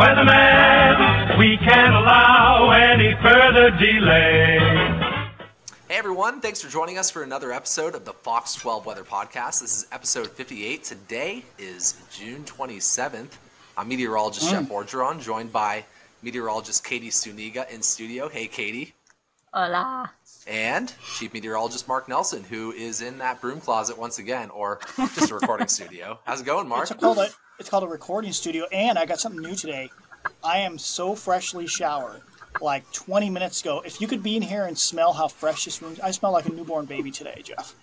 Weatherman, we can't allow any further delay. Hey everyone, thanks for joining us for another episode of the Fox 12 Weather Podcast. This is episode 58. Today is June 27th. I'm meteorologist mm. Jeff Orgeron, joined by meteorologist Katie Zuniga in studio. Hey Katie. Hola. And Chief Meteorologist Mark Nelson, who is in that broom closet once again, or just a recording studio. How's it going, Mark? It's called a it's called a recording studio, and I got something new today. I am so freshly showered, like 20 minutes ago. If you could be in here and smell how fresh this room, I smell like a newborn baby today, Jeff.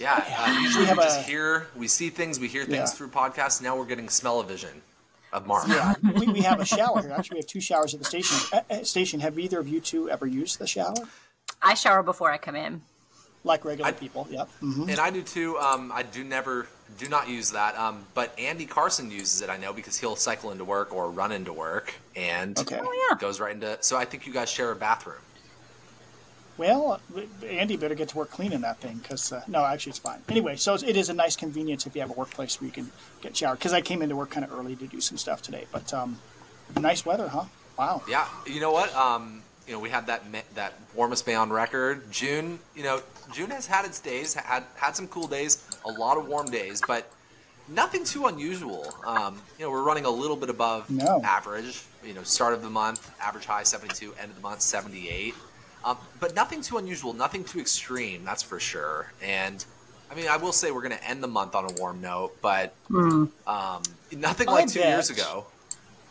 Yeah, uh, usually we, have just a- hear, we see things, we hear things Yeah. through podcasts. Now we're getting smell-o-vision of Mark. Yeah, we, we have a shower here. Actually, we have two showers at the station. Uh, station. Have either of you two ever used the shower? I shower before I come in. Like regular I- people? Yep. hmm And I do too. Um, I do never, do not use that. Um, but Andy Carson uses it, I know, because he'll cycle into work or run into work and Okay. Oh yeah. goes right into. So I think you guys share a bathroom. Well, uh, Andy better get to work cleaning that thing because uh, no, actually it's fine. Anyway, so it's, it is a nice convenience if you have a workplace where you can get showered. Because I came into work kind of early to do some stuff today, but um, nice weather, huh? Wow. Yeah, you know what? You know, we had that that warmest day on record. June, you know, June has had its days, had had some cool days, a lot of warm days, but nothing too unusual. Um, you know, we're running a little bit above No. average. You know, start of the month, average high 72, end of the month 78. Um, but nothing too unusual, nothing too extreme, that's for sure. And I mean, I will say we're going to end the month on a warm note, but um, nothing I like two years ago.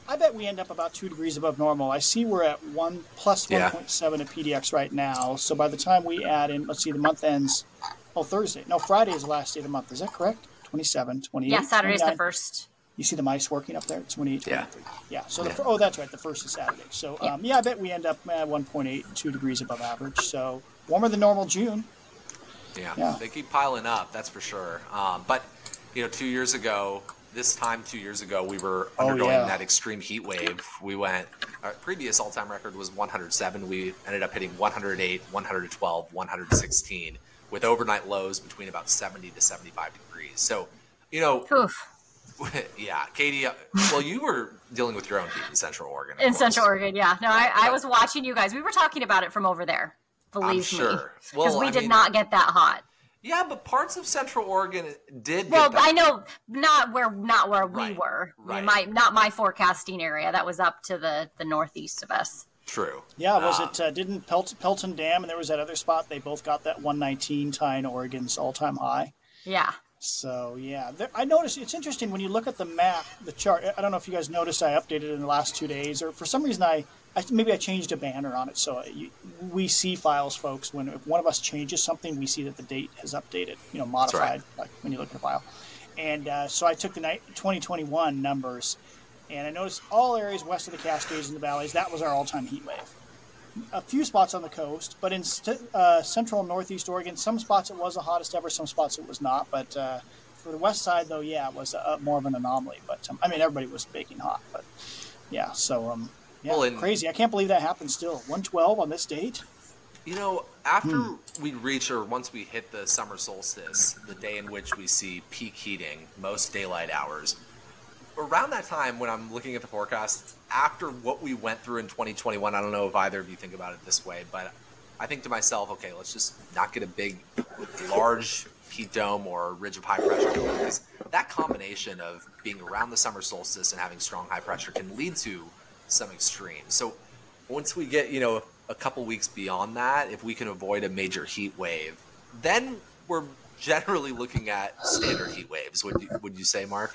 I bet we end up about two degrees above normal. I see we're at one plus Yeah. 1.7 at PDX right now. So by the time we add in, let's see, the month ends. Oh, Thursday. No, Friday is the last day of the month. Is that correct? 27, 28. Yeah, Saturday's the first. You see the mice working up there? 28, Yeah. 23. Yeah. So the Yeah. fir- oh, that's right. The first is Saturday. So Yeah. um, yeah, I bet we end up at 1.8, two degrees above average. So warmer than normal June. Yeah, Yeah. they keep piling up. That's for sure. Um, but you know, two years ago, this time two years ago, we were Oh, undergoing yeah. that extreme heat wave. We went. Our previous all-time record was 107. We ended up hitting 108, 112, 116, with overnight lows between about 70 to 75 degrees. So, you know, Oof. yeah, Katie. uh, Well, you were dealing with your own heat in Central Oregon. In course. Central Oregon, yeah. No, I, I was watching you guys. We were talking about it from over there. Believe sure. me. Because Well, we I did mean- not get that hot. Yeah, but parts of Central Oregon did. Well, get. I know not where not where we were. I right. my not my forecasting area. That was up to the the northeast of us. True. Yeah, was Ah. it uh, didn't Pelt- Pelton Dam and there was that other spot? They both got that 119 tying Oregon's all-time high. Yeah. So yeah, there, I noticed it's interesting when you look at the map, the chart. I don't know if you guys noticed I updated it in the last two days, or for some reason I, I maybe I changed a banner on it. So you, we see files, folks. When if one of us changes something, we see that the date has updated. You know, modified. Like when you look at a file. And uh, so I took the night 2021 numbers, and I noticed all areas west of the Cascades and the valleys. That was our all-time heat wave a few spots on the coast, but in st- uh, central and northeast Oregon, some spots it was the hottest ever, some spots it was not. But uh, for the west side, though, yeah, it was uh, more of an anomaly. But um, I mean, everybody was baking hot. But yeah, so um, yeah, Well, and- crazy. I can't believe that happened still. 112 on this date. You know, after Hmm. we reach or once we hit the summer solstice, the day in which we see peak heating, most daylight hours, around that time when I'm looking at the forecast, after what we went through in 2021, I don't know if either of you think about it this way, but I think to myself, okay, let's just not get a big, large heat dome or ridge of high pressure because that combination of being around the summer solstice and having strong high pressure can lead to some extremes. So once we get, you know, a couple weeks beyond that, if we can avoid a major heat wave, then we're generally looking at standard heat waves. Would you, would you say, Mark?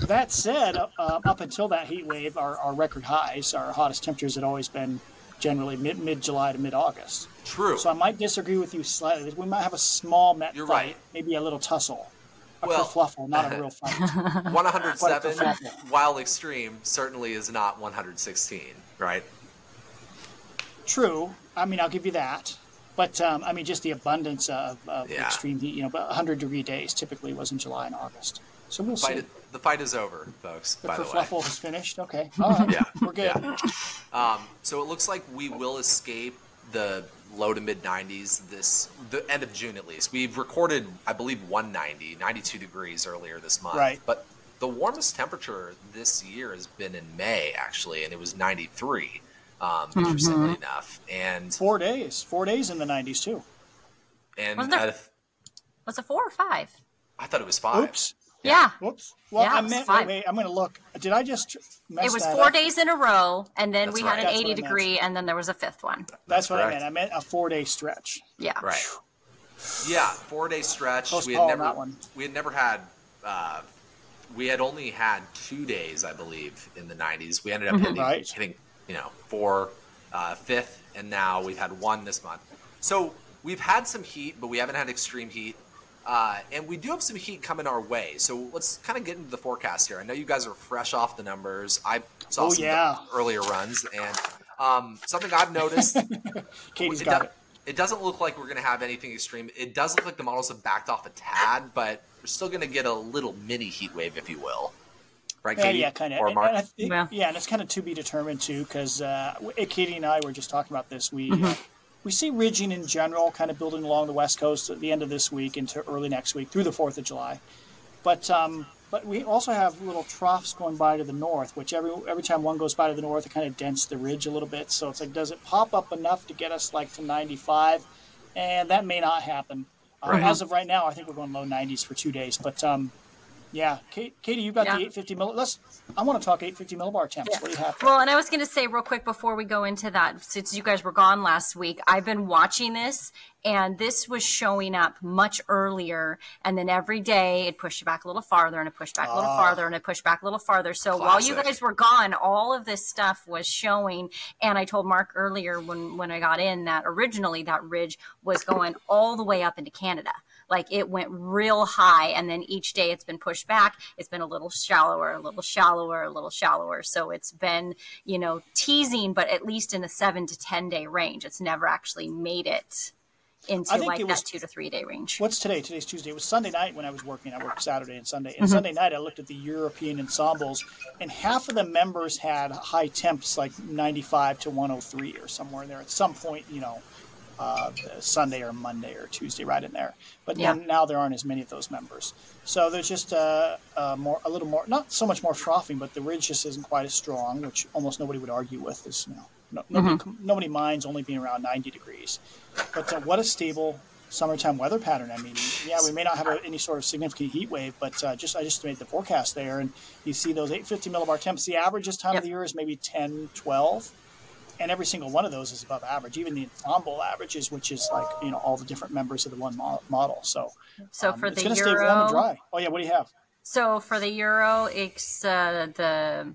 That said, uh, up until that heat wave, our, our record highs, our hottest temperatures had always been generally mid mid July to mid August. True. So I might disagree with you slightly. We might have a small met You're fight, right. maybe a little tussle, a Well- kerfluffle, not a real fight. 107, while extreme, certainly is not 116, right? True. I mean, I'll give you that. But um, I mean, just the abundance of, of Yeah. extreme heat. You know, but 100 degree days typically was in July and August. So we'll Fight see. the fight is over, folks. The by the way. is finished. Okay. All right. Yeah, We're good. yeah. Um, so it looks like we will escape the low to mid 90s this the end of June at least. We've recorded, I believe, 190, 92 degrees earlier this month. Right. But the warmest temperature this year has been in May, actually, and it was 93, um, interestingly enough. And Four days, four days in the 90s too. and Wasn't there- uh, Was it four or five? I thought it was five. Oops. Yeah. Whoops. Well, Yeah, I meant, wait, wait, I'm going to look. Did I just mess It was that four up? days in a row, and then That's we right. had an That's 80 degree, and then there was a fifth one. That's, what correct. I meant. I meant a four day stretch. Yeah. Right. Yeah, four day stretch. Close we call had on never that one. we had never had uh, we had only had two days, I believe, in the nineties. We ended up hitting, Mm-hmm. Right. hitting you know four, uh, fifth, and now we've had one this month. So we've had some heat, but we haven't had extreme heat. Uh, and we do have some heat coming our way. So let's kind of get into the forecast here. I know you guys are fresh off the numbers. I saw Oh, some yeah. earlier runs, and um, something I've noticed Katie's it, got do- it. it doesn't look like we're going to have anything extreme. It does look like the models have backed off a tad, but we're still going to get a little mini heat wave, if you will. Right, Yeah, Katie? yeah, kind of. Or And, Mark? and I think- Yeah. yeah. and it's kind of to be determined too, because uh, Katie and I were just talking about this. We Mm-hmm. uh, we see ridging in general, kind of building along the west coast at the end of this week into early next week through the Fourth of July. But um, but we also have little troughs going by to the north, which every every time one goes by to the north, it kind of dents the ridge a little bit. So it's like, does it pop up enough to get us like to 95? And that may not happen. Um, Right. As of right now, I think we're going low 90s for two days. But um, yeah, Kate, Katie, you've got Yeah. the 850 mill. Let's. I want to talk 850 millibar temps. What do you have? Well, and I was going to say real quick before we go into that, since you guys were gone last week, I've been watching this, and this was showing up much earlier, and then every day it pushed back a little farther, and it pushed back a little ah. farther, and it pushed back a little farther. So while you guys were gone, all of this stuff was showing, and I told Mark earlier when when I got in that originally that ridge was going all the way up into Canada. Like it went real high, and then each day it's been pushed back. It's been a little shallower, a little shallower, a little shallower. So it's been, you know, teasing, but at least in a seven to 10 day range. It's never actually made it into like it that was- two to three day range. What's today? Today's Tuesday. It was Sunday night when I was working. I worked Saturday and Sunday. Mm-hmm. And Sunday night, I looked at the European ensembles, and half of the members had high temps like 95 to 103 or somewhere in there at some point, you know, uh, Sunday or Monday or Tuesday, right in there. But Yeah. then now there aren't as many of those members. So there's just uh, uh, more, a little more, not so much more frothing, but the ridge just isn't quite as strong, which almost nobody would argue with. Is you know, no, nobody, Mm-hmm. nobody minds only being around 90 degrees. But uh, what a stable summertime weather pattern. I mean, yeah, we may not have a, any sort of significant heat wave, but uh, just I just made the forecast there, and you see those 850 millibar temps. The average this time Yep. of the year is maybe 10, 12, and every single one of those is above average. Even the ensemble averages, which is like you know all the different members of the one mo- model. So, So um, for it's the going to stay warm and Euro, dry. Oh yeah, what do you have? so for the Euro, it's uh, the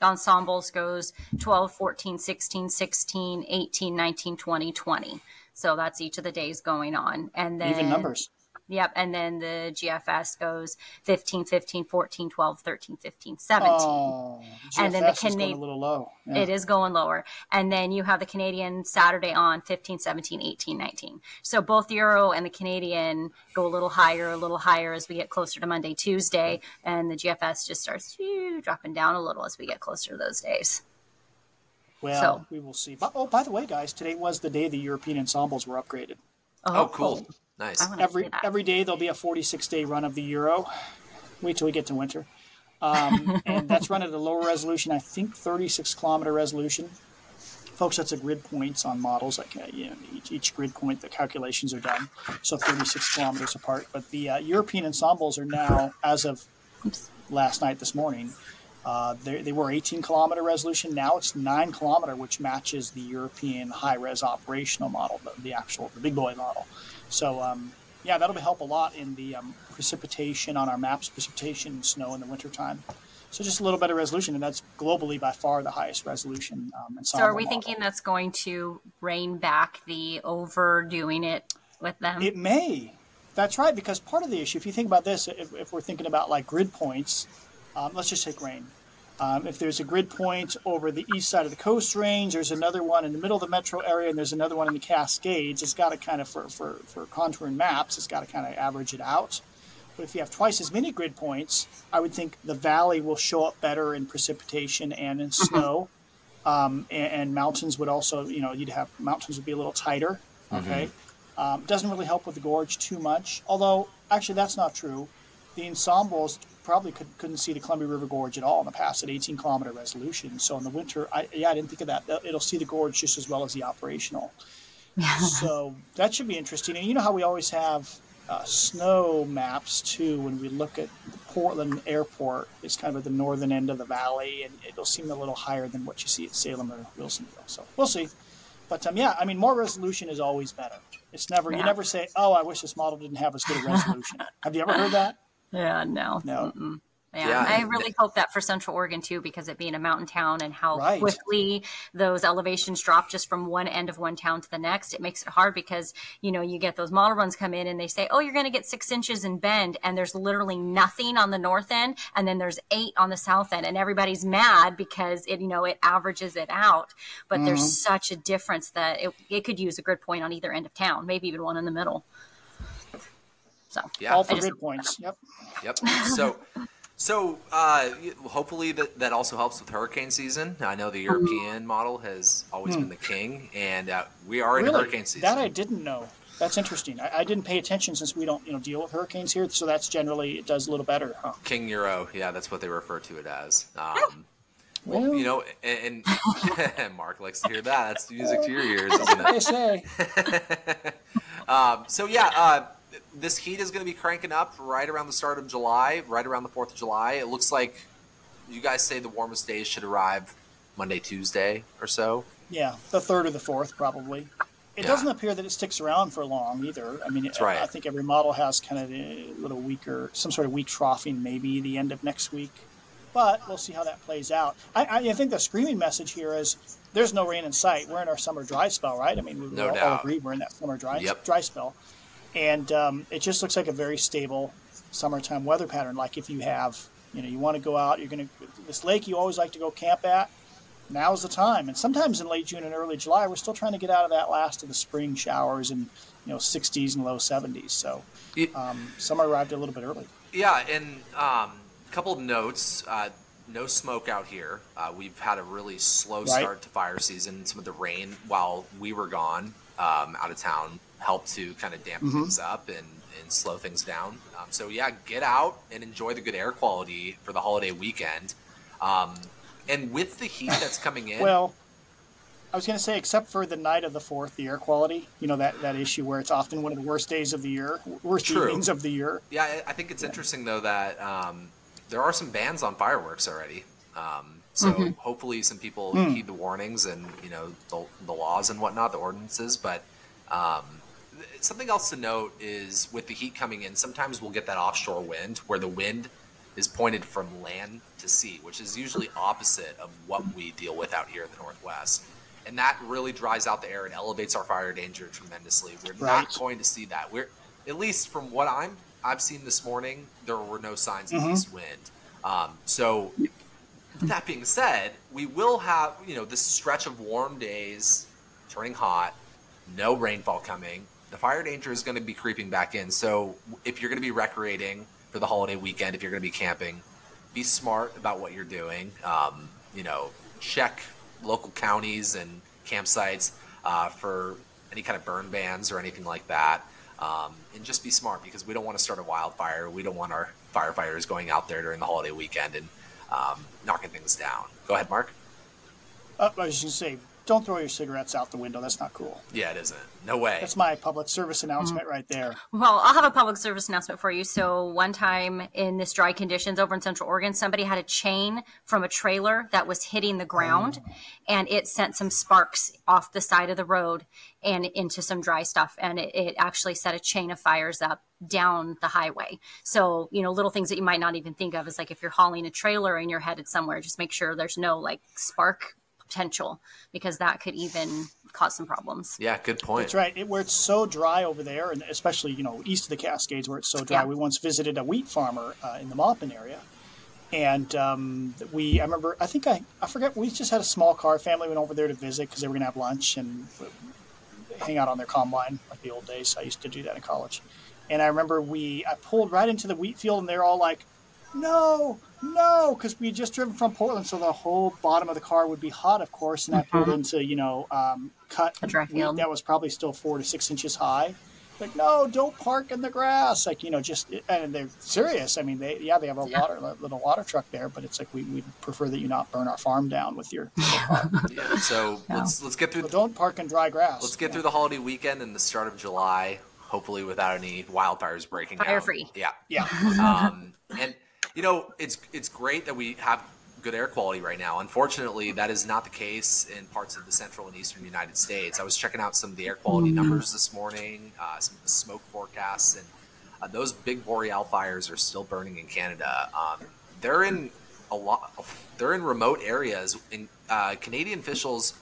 ensembles goes 12, 14, 16, 16, 18, 19, 20, 20. So that's each of the days going on. And then Even numbers. Yep. And then the GFS goes 15, 15, 14, 12, 13, 15, 17. Oh, And then the GFS is going Cana- a little low. Yeah. It is going lower. And then you have the Canadian Saturday on 15, 17, 18, 19. So both Euro and the Canadian go a little higher, a little higher as we get closer to Monday, Tuesday. And the GFS just starts phew, dropping down a little as we get closer to those days. Well, So- we will see. But, oh, by the way, guys, today was the day the European ensembles were upgraded. oh, cool. Nice. I Every every day there'll be a 46 day run of the Euro. Wait till we get to winter, um, and that's run at a lower resolution. I think 36 kilometer resolution. Folks, that's a grid points on models. Like uh, you know, each, each grid point, the calculations are done, so 36 kilometers apart. But the uh, European ensembles are now, as of last night, this morning, uh, they, they were 18 kilometer resolution. Now it's nine kilometer, which matches the European high res operational model, the, the actual the big boy model. So um, yeah, that'll help a lot in the um, precipitation on our maps, precipitation and snow in the wintertime. So just a little better resolution, and that's globally by far the highest resolution. Um, So are we ensemble thinking that's going to rein back the overdoing it with them? It may. That's right, because part of the issue, if you think about this, if, if we're thinking about like grid points, um, let's just take rain. Um, if there's a grid point over the east side of the coast range, there's another one in the middle of the metro area, and there's another one in the Cascades. It's got to kind of, for, for, for contouring maps, it's got to kind of average it out. But if you have twice as many grid points, I would think the valley will show up better in precipitation and in snow. Um, and, and mountains would also, you know, you'd have mountains would be a little tighter. Okay. Um, doesn't really help with the gorge too much. Although, actually, that's not true. the ensembles probably could, couldn't see the Columbia River Gorge at all in the past at 18 kilometer resolution. So in the winter, I, yeah, I didn't think of that. It'll see the gorge just as well as the operational. so that should be interesting. And you know how we always have uh, snow maps too when we look at the Portland Airport. It's kind of at the northern end of the valley, and it'll seem a little higher than what you see at Salem or Wilsonville. So we'll see. But um, yeah, I mean, more resolution is always better. It's never you never say, "Oh, I wish this model didn't have as good a resolution." have you ever heard that? Yeah, no. No. Mm-mm. Yeah, Yeah, I really hope that for Central Oregon too, because it being a mountain town and how Right. quickly those elevations drop just from one end of one town to the next, it makes it hard because you know you get those model runs come in and they say, oh, you're going to get six inches in Bend, and there's literally nothing on the north end, and then there's eight on the south end, and everybody's mad because it you know it averages it out, but Mm-hmm. there's such a difference that it, it could use a grid point on either end of town, maybe even one in the middle. So Yeah. All for grid points. Yep. Yep. So, so uh, hopefully that, that also helps with hurricane season. I know the European model has always been the king, and uh, we are in Hmm. Really? hurricane season. That I didn't know. That's interesting. I, I didn't pay attention since we don't, you know, deal with hurricanes here. So that's generally it does a little better, huh? King Euro, yeah, that's what they refer to it as. Um, well, Well- you know, and, and Mark likes to hear that. That's music to your ears, isn't I say. Um, so yeah, uh, this heat is going to be cranking up right around the start of July, right around the Fourth of July. It looks like you guys say the warmest days should arrive Monday, Tuesday, or so. Yeah, the third or the fourth, probably. It Yeah. doesn't appear that it sticks around for long either. I mean, right. I think every model has kind of a little weaker, some sort of weak troughing, maybe the end of next week. But we'll see how that plays out. I, I, I think the screaming message here is there's no rain in sight. We're in our summer dry spell, right? I mean, we no all, all, agree we're in that summer dry, Yep. dry spell. And um, it just looks like a very stable summertime weather pattern. Like if you have, you know, you want to go out, you're going to, this lake you always like to go camp at, now's the time. And sometimes in late June and early July, we're still trying to get out of that last of the spring showers and you know 60s and low 70s. So um, summer arrived a little bit early. Yeah, and um, a couple of notes. Uh, no smoke out here. Uh, we've had a really slow Right. start to fire season. Some of the rain while we were gone um, out of town helped to kind of dampen Mm-hmm. things up and, and slow things down. Um, so yeah, get out and enjoy the good air quality for the holiday weekend. Um, and with the heat that's coming in, Well, I was going to say, except for the night of the fourth, the air quality, you know that that issue where it's often one of the worst days of the year, worst True. evenings of the year. Yeah, I- think it's interesting though that um, there are some bans on fireworks already. Um, so hopefully some people heed the warnings and you know the, the laws and whatnot, the ordinances. But um, something else to note is with the heat coming in, sometimes we'll get that offshore wind where the wind is pointed from land to sea, which is usually opposite of what we deal with out here in the Northwest. And that really dries out the air and elevates our fire danger tremendously. We're Right. not going to see that. We're at least from what I'm I've seen this morning, there were no signs Mm-hmm. of east wind. Um, so that being said, we will have you know this stretch of warm days, turning hot, no rainfall coming. The fire danger is going to be creeping back in. So if you're going to be recreating for the holiday weekend, if you're going to be camping, be smart about what you're doing. Um, you know, check local counties and campsites uh, for any kind of burn bans or anything like that. Um, and just be smart because we don't want to start a wildfire. We don't want our firefighters going out there during the holiday weekend and um, knocking things down. Go ahead, Mark. Uh, I was going to say, don't throw your cigarettes out the window. That's not cool. Yeah, it isn't. No way. That's my public service announcement right there. Well, I'll have a public service announcement for you. So, one time in this dry conditions over in Central Oregon, somebody had a chain from a trailer that was hitting the ground oh. and it sent some sparks off the side of the road and into some dry stuff. And it, it actually set a chain of fires up down the highway. So, you know, little things that you might not even think of is like if you're hauling a trailer and you're headed somewhere, just make sure there's no like spark potential because that could even cause some problems. yeah, good point. That's right. It, where it's so dry over there, and especially you know east of the Cascades where it's so dry. Yeah. We once visited a wheat farmer uh, in the Maupin area, and um, we I remember I think I I forget we just had a small car family went over there to visit because they were gonna have lunch and hang out on their combine like the old days. I used to do that in college, and I remember we I pulled right into the wheat field and they're all like, "No, no," because we had just driven from Portland, so the whole bottom of the car would be hot, of course. And I pulled into you know um, cut A dry wheat that was probably still four to six inches high, like, no, don't park in the grass. Like, you know, just and they're serious. I mean, they yeah, they have a Yeah. water little water truck there, but it's like we we prefer that you not burn our farm down with your. Yeah. So Yeah. let's let's get through But don't park in dry grass. let's get through the holiday weekend and the start of July, hopefully without any wildfires breaking Fire out. free. Yeah. Yeah, um, and you know it's it's great that we have good air quality right now. Unfortunately, that is not the case in parts of the central and eastern United States. I was checking out some of the air quality numbers this morning, uh, some of the smoke forecasts, and uh, those big boreal fires are still burning in Canada. Um, they're in a lot. They're in remote areas. In uh, Canadian officials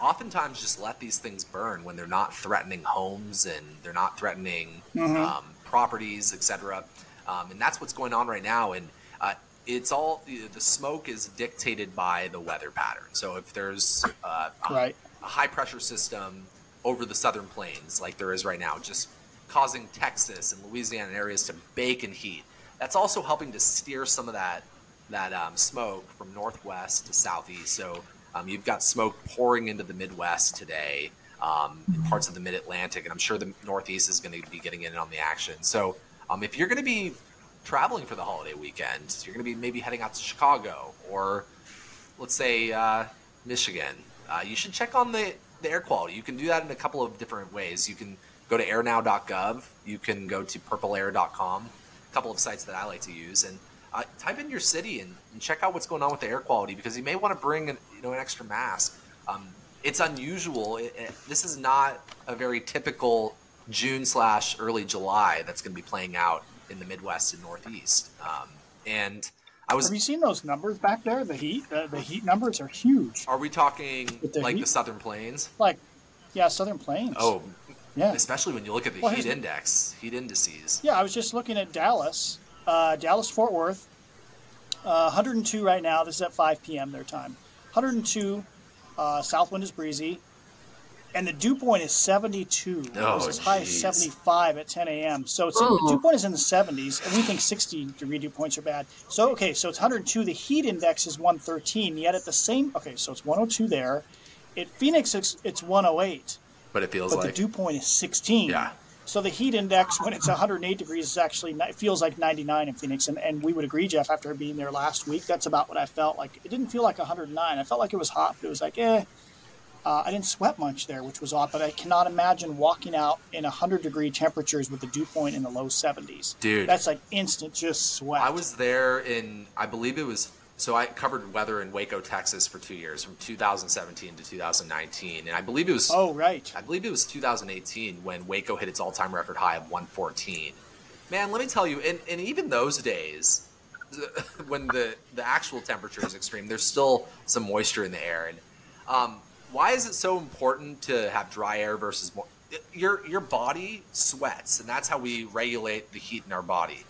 oftentimes just let these things burn when they're not threatening homes and they're not threatening um, properties, etc. Um, and that's what's going on right now. And uh, it's all the smoke is dictated by the weather pattern. So if there's uh, a, Right. a high pressure system over the southern plains, like there is right now, just causing Texas and Louisiana areas to bake in heat, that's also helping to steer some of that that um, smoke from northwest to southeast. So um, you've got smoke pouring into the Midwest today, um, in parts of the Mid Atlantic, and I'm sure the Northeast is going to be getting in on the action. So um, if you're going to be traveling for the holiday weekend, you're going to be maybe heading out to Chicago or let's say uh, Michigan, uh, you should check on the, the air quality. You can do that in a couple of different ways. You can go to airnow.gov, you can go to purpleair.com, a couple of sites that I like to use, and uh, type in your city and, and check out what's going on with the air quality because you may want to bring an, you know an extra mask. Um, it's unusual. It, it- this is not a very typical June slash early July that's going to be playing out in the Midwest and Northeast. Um, and I was Have you seen those numbers back there? The heat, uh, the heat numbers are huge. Are we talking the like the? Southern Plains? Like, yeah, Southern Plains. Oh, yeah, especially when you look at the Well, heat index, heat indices. yeah. I was just looking at Dallas, uh, Dallas Fort Worth, uh, 102 right now. This is at 5 p.m. their time. 102. Uh, south wind is breezy, and the dew point is 72. it Oh, was as high as 75 at 10 a.m. So it's Ooh. the dew point is in the 70s, and we think 60 degree dew points are bad. So okay, so it's 102. The heat index is 113. Yet at the same okay, so it's 102 there. At Phoenix, it's, it's 108 But it feels but like the dew point is 16. Yeah. So the heat index when it's 108 degrees is actually it feels like 99 in Phoenix, and, and we would agree, Jeff, after being there last week. That's about what I felt like. It didn't feel like 109. I felt like it was hot, but it was like eh. Uh, I didn't sweat much there, which was odd. But I cannot imagine walking out in 100 degree temperatures with the dew point in the low 70s. Dude. that's like instant just sweat. I was there in, I believe it was, so I covered weather in Waco, Texas for two years, from 2017 to 2019, and I believe it was, Oh right. I believe it was 2018 when Waco hit its all-time record high of 114. Man, let me tell you, and, and even those days, when the the actual temperature is extreme, there's still some moisture in the air. And um, why is it so important to have dry air versus more? your your body sweats, and that's how we regulate the heat in our body.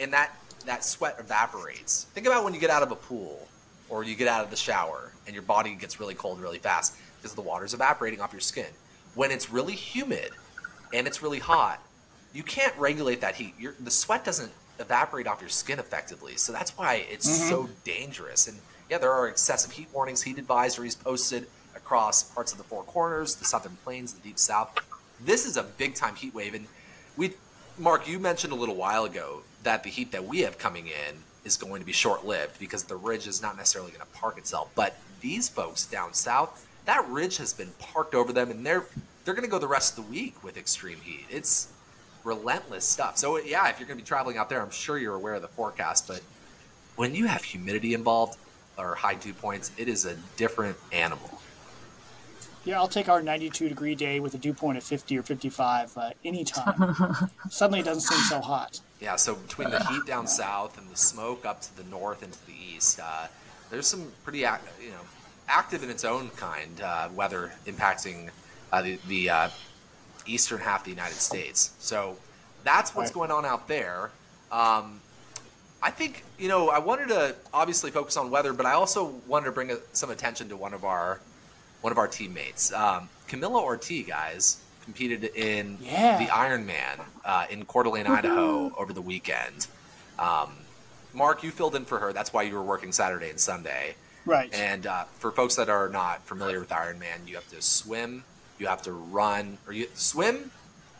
And that that sweat evaporates. Think about when you get out of a pool or you get out of the shower and your body gets really cold really fast because the water's evaporating off your skin. When it's really humid and it's really hot, you can't regulate that heat. Your, the sweat doesn't evaporate off your skin effectively. So that's why it's mm-hmm. so dangerous. And yeah, there are excessive heat warnings, heat advisories posted across parts of the Four Corners, the Southern Plains, the Deep South. This is a big time heat wave. And we, Mark, you mentioned a little while ago that the heat that we have coming in is going to be short lived because the ridge is not necessarily going to park itself. But these folks down south, that ridge has been parked over them, and they're they're going to go the rest of the week with extreme heat. It's relentless stuff. So yeah, if you're going to be traveling out there, I'm sure you're aware of the forecast. But when you have humidity involved or high dew points, it is a different animal. Yeah, I'll take our 92 degree day with a dew point of 50 or 55 uh, anytime. Suddenly it doesn't seem so hot. Yeah, so between the heat down south and the smoke up to the north and to the east, uh, there's some pretty, ac- you know, active in its own kind uh, weather impacting uh, the, the uh, eastern half of the United States. So that's what's Right. going on out there. Um, I think you know I wanted to obviously focus on weather, but I also wanted to bring uh some attention to one of our one of our teammates, um, Camilla Ortiz, guys, competed in Yeah. the Ironman uh, in Coeur d'Alene, Idaho, over the weekend. Um, Mark, you filled in for her. That's why you were working Saturday and Sunday. Right. And uh, for folks that are not familiar with Ironman, you have to swim, you have to run, or you swim,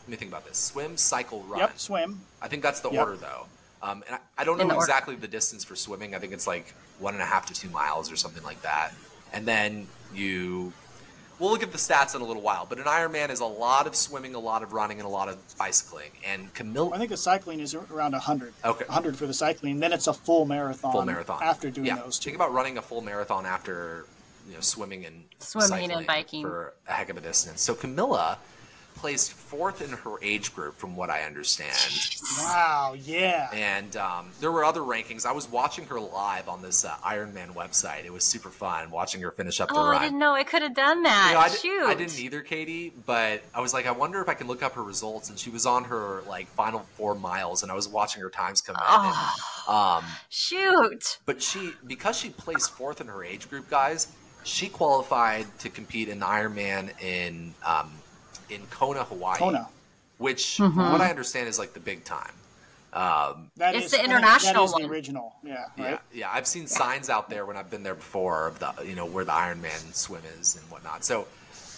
Let me think about this: swim, cycle, run. Yep, swim. I think that's the Yep. order, though. Um, and I, I don't In know the order. exactly the distance for swimming. I think it's like one and a half to two miles or something like that. And then you, we'll look at the stats in a little while. But an Ironman is a lot of swimming, a lot of running, and a lot of bicycling. And Camille, I think the cycling is around 100. Okay. 100 for the cycling. Then it's a full marathon. full marathon After doing yeah. those two. Think about running a full marathon after you know swimming and Swimming and cycling biking. for a heck of a distance. So Camilla placed fourth in her age group, from what I understand. Wow, yeah. And um, there were other rankings. I was watching her live on this uh, Ironman website. It was super fun watching her finish up the Oh, run. I didn't know I could have done that. You know, I, di- Shoot. I didn't either, Katie, but I was like, I wonder if I can look up her results. And she was on her like final four miles, and I was watching her times come in. Oh, And, um, shoot. but she, because she placed fourth in her age group, guys, she qualified to compete in the Ironman in um, in Kona, Hawaii, Kona. which, Mhm. from what I understand, is like the big time. Um, That It's is- the international That is one. the original. Yeah, Yeah, right? yeah. I've seen signs out there when I've been there before of the you know where the Ironman swim is and whatnot. So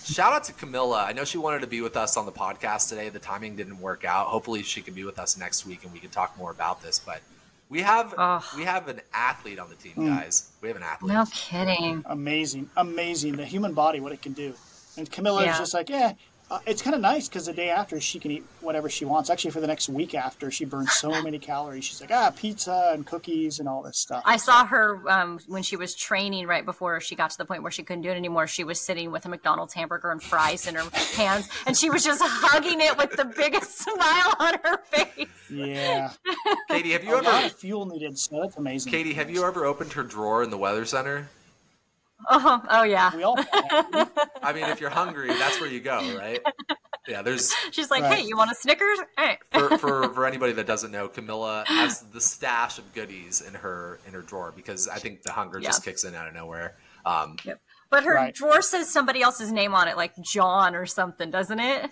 shout out to Camilla. I know she wanted to be with us on the podcast today. The timing didn't work out. Hopefully she can be with us next week and we can talk more about this. But we have Ugh. we have an athlete on the team, Mm. guys. We have an athlete. No kidding. Amazing. Amazing. The human body, what it can do. And Camilla Yeah. is just like, yeah. Uh, it's kind of nice because the day after she can eat whatever she wants. Actually, for the next week after, she burns so many calories. She's like, ah, pizza and cookies and all this stuff. I saw her um, when she was training right before she got to the point where she couldn't do it anymore. She was sitting with a McDonald's hamburger and fries in her hands, and she was just hugging it with the biggest smile on her face. Yeah. Katie, have a you lot ever of fuel needed, so that's amazing. Katie, have you ever opened her drawer in the weather center? Oh, oh yeah. We all I mean, if you're hungry, that's where you go, right? Yeah, there's She's like, Right. "Hey, you want a Snickers?" Hey. for, for for anybody that doesn't know, Camilla has the stash of goodies in her in her drawer because I think the hunger just kicks in out of nowhere. Um, But her Right. drawer says somebody else's name on it, like John or something, doesn't it?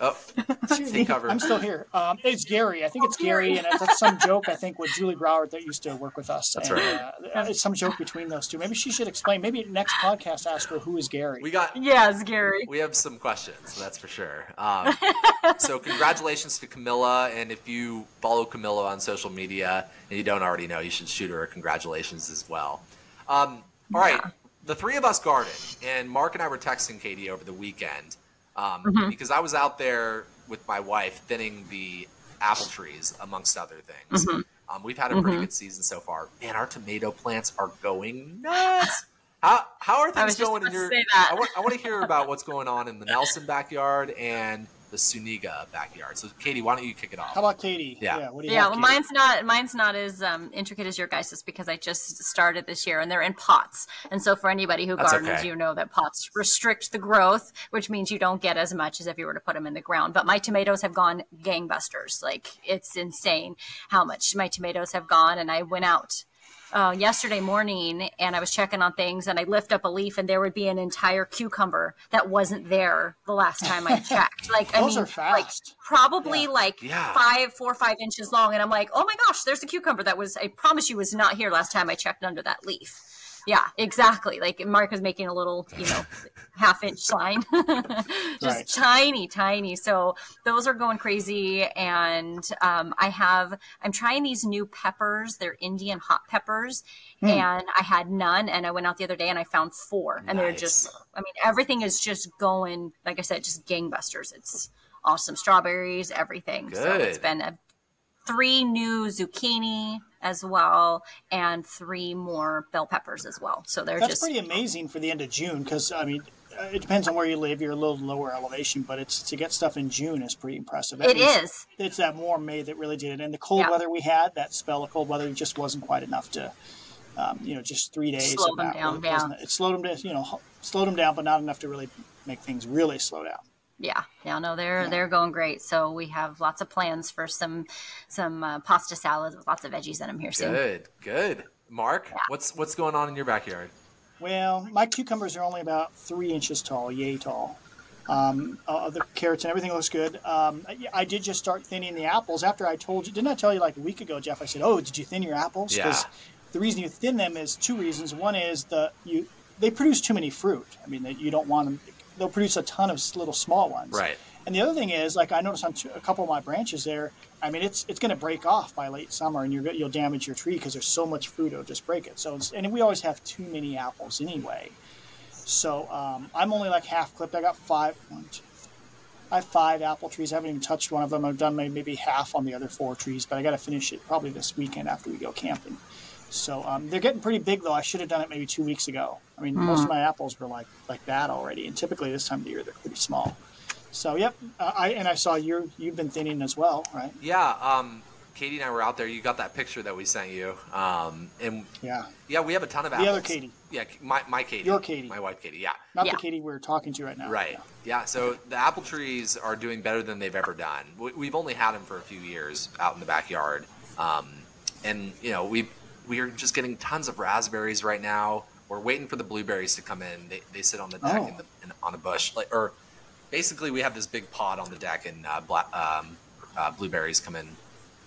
Oh, Excuse cover. I'm still here. Um, it's Gary. I think it's Oh, Gary, Gary. and that's some joke. I think with Julie Grauer that used to work with us. That's and, right. Uh, it's some joke between those two. Maybe she should explain. Maybe next podcast, ask her who is Gary. we got Yes, Gary. we have some questions, that's for sure. Um, so congratulations to Camilla, and if you follow Camilla on social media and you don't already know, you should shoot her a congratulations as well. Um, all right, the three of us garden, and Mark and I were texting Katie over the weekend um, Mm-hmm. because I was out there with my wife thinning the apple trees, amongst other things. Mm-hmm. Um, we've had a pretty good season so far. Man, our tomato plants are going nuts. How, how are things going in your? I want, I want to hear about what's going on in the Nelson backyard and the Zuniga backyard. So, Katie, why don't you kick it off? How about Katie? Yeah. what do you Yeah, have, well, Katie? mine's not mine's not as um, intricate as your guys's because I just started this year, and they're in pots. And so, for anybody who That's gardens, okay. you know that pots restrict the growth, which means you don't get as much as if you were to put them in the ground. But my tomatoes have gone gangbusters; like it's insane how much my tomatoes have gone. And I went out uh, yesterday morning and I was checking on things and I lift up a leaf and there would be an entire cucumber that wasn't there the last time I checked. Like I mean, are fast. like probably Yeah. like Yeah. five, four or five inches long, and I'm like, oh my gosh, there's a cucumber that was I promise you was not here last time I checked under that leaf. Yeah, exactly. Like Mark was making a little, you know, half inch sign. Just Right. tiny, tiny. So those are going crazy. And um, I have, I'm trying these new peppers. They're Indian hot peppers. Hmm. And I had none. And I went out the other day and I found four. And they're just, I mean, everything is just going, like I said, just gangbusters. It's awesome. Strawberries, everything. So it's been a, three new zucchini as well and three more bell peppers as well. So they're That's just pretty amazing for the end of June because I mean, it depends on where you live. You're a little lower elevation, but it's to get stuff in June is pretty impressive. That It is. It's that warm May that really did it, and the cold Yeah. weather we had, that spell of cold weather, just wasn't quite enough to, um, you know, just three days. Slow of them down, really yeah. It slowed them down, you know, slowed them down, but not enough to really make things really slow down. Yeah, yeah, no, they're they're going great. So we have lots of plans for some some uh, pasta salads with lots of veggies in them here soon. Good, good. Mark, what's what's going on in your backyard? Well, my cucumbers are only about three inches tall, yay tall. Um, uh, the carrots and everything looks good. Um, I, I did just start thinning the apples after I told you. Didn't I tell you like a week ago, Jeff? I said, "Oh, did you thin your apples?" Yeah. the reason you thin them is two reasons. One is the you they produce too many fruit. I mean, that you don't want them. They'll produce a ton of little small ones. Right. And the other thing is, like I noticed on a couple of my branches there, I mean, it's it's going to break off by late summer, and you're you'll damage your tree because there's so much fruit it'll just break it. So, it's, and we always have too many apples anyway. So um, I'm only like half clipped. I got five. One, two, I have five apple trees. I haven't even touched one of them. I've done maybe, maybe half on the other four trees, but I got to finish it probably this weekend after we go camping. So um, they're getting pretty big though. I should have done it maybe two weeks ago. I mean, most of my apples were like like that already, and typically this time of the year they're pretty small. So yep, uh, I and I saw you you've been thinning as well, right? Yeah, um, Katie and I were out there. You got that picture that we sent you, um, and Yeah, yeah, we have a ton of apples. the apples. other Katie, Yeah, my my Katie. Your Katie. My wife Katie. Yeah. not Yeah. the Katie we're talking to right now. Right. Yeah. So the apple trees are doing better than they've ever done. We- We've only had them for a few years out in the backyard, um, and you know we we are just getting tons of raspberries right now. We're waiting for the blueberries to come in. They, they sit on the deck Oh. in the, in, on a bush, like or basically we have this big pod on the deck, and uh, black, um, uh, blueberries come in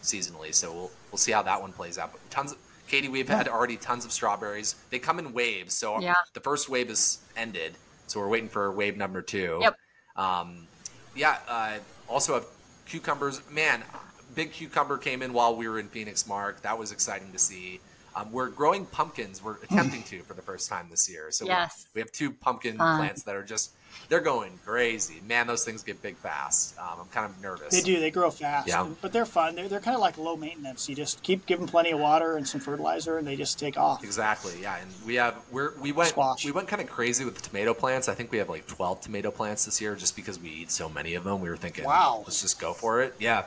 seasonally. So we'll we'll see how that one plays out. But tons of Katie, we've had already tons of strawberries. They come in waves. So Yeah. the first wave is ended. So we're waiting for wave number two. Yep. Um, yeah. Uh, also have cucumbers. Man, big cucumber came in while we were in Phoenix. Mark, that was exciting to see. Um, we're growing pumpkins. We're attempting to for the first time this year. So we- Yes. we, have two pumpkin Fun. plants that are just they're going crazy. Man, those things get big fast. Um, I'm kind of nervous. They do. They grow fast. Yeah. But they're fun. They're, they're kind of like low maintenance. You just keep giving plenty of water and some fertilizer, and they just take off. Exactly. Yeah, and we have we're we went Squash. we went kind of crazy with the tomato plants. I think we have like 12 tomato plants this year just because we eat so many of them. We were thinking, Wow. let's just go for it. Yeah.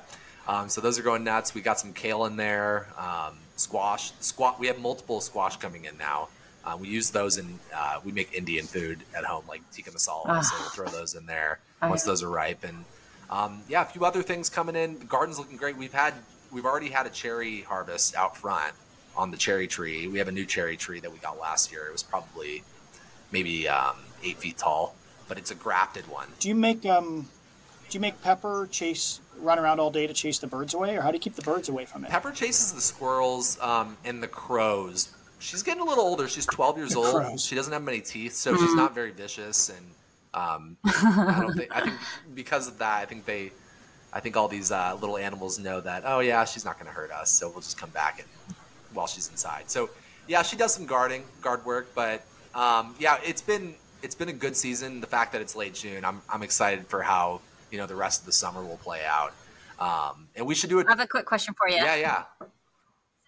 Um, so those are going nuts. We got some kale in there, um, squash. Squat. We have multiple squash coming in now. Uh, we use those in uh, we make Indian food at home, like tikka masala. Ah. So we'll throw those in there Oh, once yeah. those are ripe. And um, yeah, a few other things coming in. The garden's looking great. We've had we've already had a cherry harvest out front on the cherry tree. We have a new cherry tree that we got last year. It was probably maybe um, eight feet tall, but it's a grafted one. Do you make um, do you make Pepper chase run around all day to chase the birds away, or how do you keep the birds away from it? Pepper chases the squirrels um, and the crows. She's getting a little older. She's 12 years The old. crows. She doesn't have many teeth, so she's not very vicious. And um, I don't think I think because of that, I think they, I think all these uh, little animals know that. Oh yeah, she's not going to hurt us, so we'll just come back and while she's inside. So yeah, she does some guarding, guard work, but um, yeah, it's been it's been a good season. The fact that it's late June, I'm I'm excited for how you know the rest of the summer will play out. Um, and we should do it. I have a quick question for you. Yeah, yeah.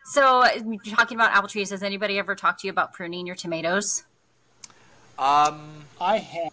So, you're talking about apple trees. Has anybody ever talked to you about pruning your tomatoes? Um, I have.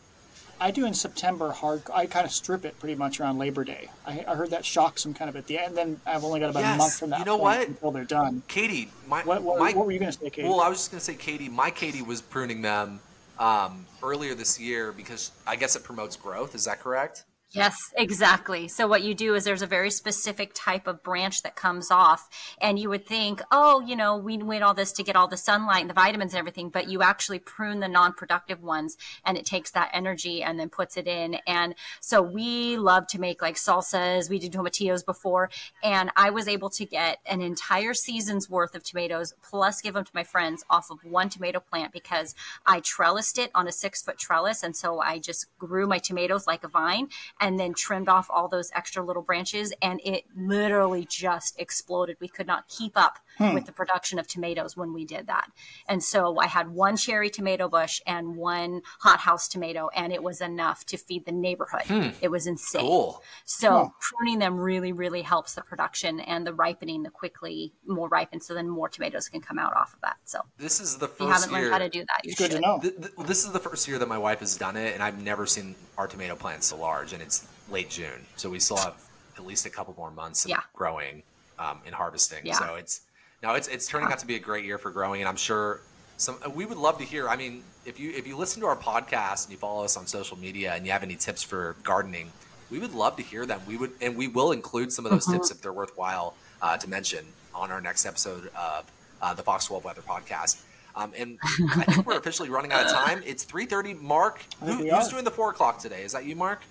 I do in September hard. I kind of strip it pretty much around Labor Day. I, I heard that shocks them kind of at the end. Then I've only got about Yes. a month from that You know point what? until they're done. Katie, my, What, what, my what were you going to say, Katie? well, I was just gonna say, Katie, my Katie was pruning them um, earlier this year because I guess it promotes growth. Is that correct? Yes, exactly. So what you do is there's a very specific type of branch that comes off, and you would think, oh, you know, we wait all this to get all the sunlight and the vitamins and everything, but you actually prune the non-productive ones, and it takes that energy and then puts it in. And so we love to make like salsas. We did tomatillos before, and I was able to get an entire season's worth of tomatoes plus give them to my friends off of one tomato plant because I trellised it on a six foot trellis, and so I just grew my tomatoes like a vine and then trimmed off all those extra little branches and it literally just exploded we could not keep up hmm. with the production of tomatoes when we did that and so i had one cherry tomato bush and one hothouse tomato and it was enough to feed the neighborhood hmm. it was insane Cool. so hmm. pruning them really really helps the production and the ripening the quickly more ripened so then more tomatoes can come out off of that so This is the if you first haven't year. learned how to do that you it's good should to know. Th- th- this is the first year that my wife has done it, and I've never seen our tomato plants so large. And it's late June, so we still have at least a couple more months of Yeah. growing um, and harvesting. Yeah. So it's now it's it's turning out to be a great year for growing, and I'm sure some we would love to hear. I mean, if you if you listen to our podcast and you follow us on social media, and you have any tips for gardening, we would love to hear them. We would, and we will include some of those tips if they're worthwhile uh, to mention on our next episode of uh, the Fox 12 Weather Podcast. Um, and I think we're officially running out of time. It's 3:30. Mark, who, who's doing the four o'clock today? Is that you, Mark?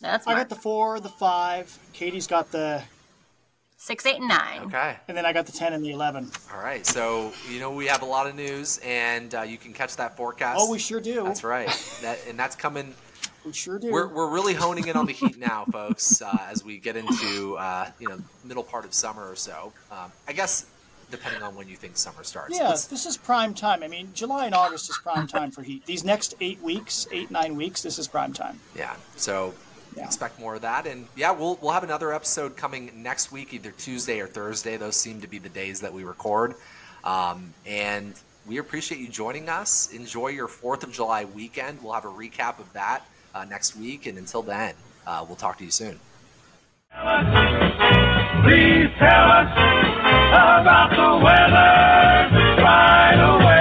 That's I got the four, the five. Katie's got the, six eight and nine Okay. and then I got the ten and the eleven. All right. So you know we have a lot of news, and uh, you can catch that forecast. Oh, we sure do. That's right. That and that's coming. We sure do. We're, we're really honing in on the heat now, folks, uh, as we get into uh, you know middle part of summer or so. Um, I guess depending on when you think summer starts. yeah, Let's- this is prime time. I mean, July and August is prime time for heat. These next eight weeks, eight nine weeks, this is prime time. yeah. So yeah. expect more of that. And yeah, we'll we'll have another episode coming next week, either Tuesday or Thursday. Those seem to be the days that we record. Um, and we appreciate you joining us. Enjoy your Fourth of July weekend. We'll have a recap of that uh, next week. And until then, uh, we'll talk to you soon. Please tell us about the weather right away.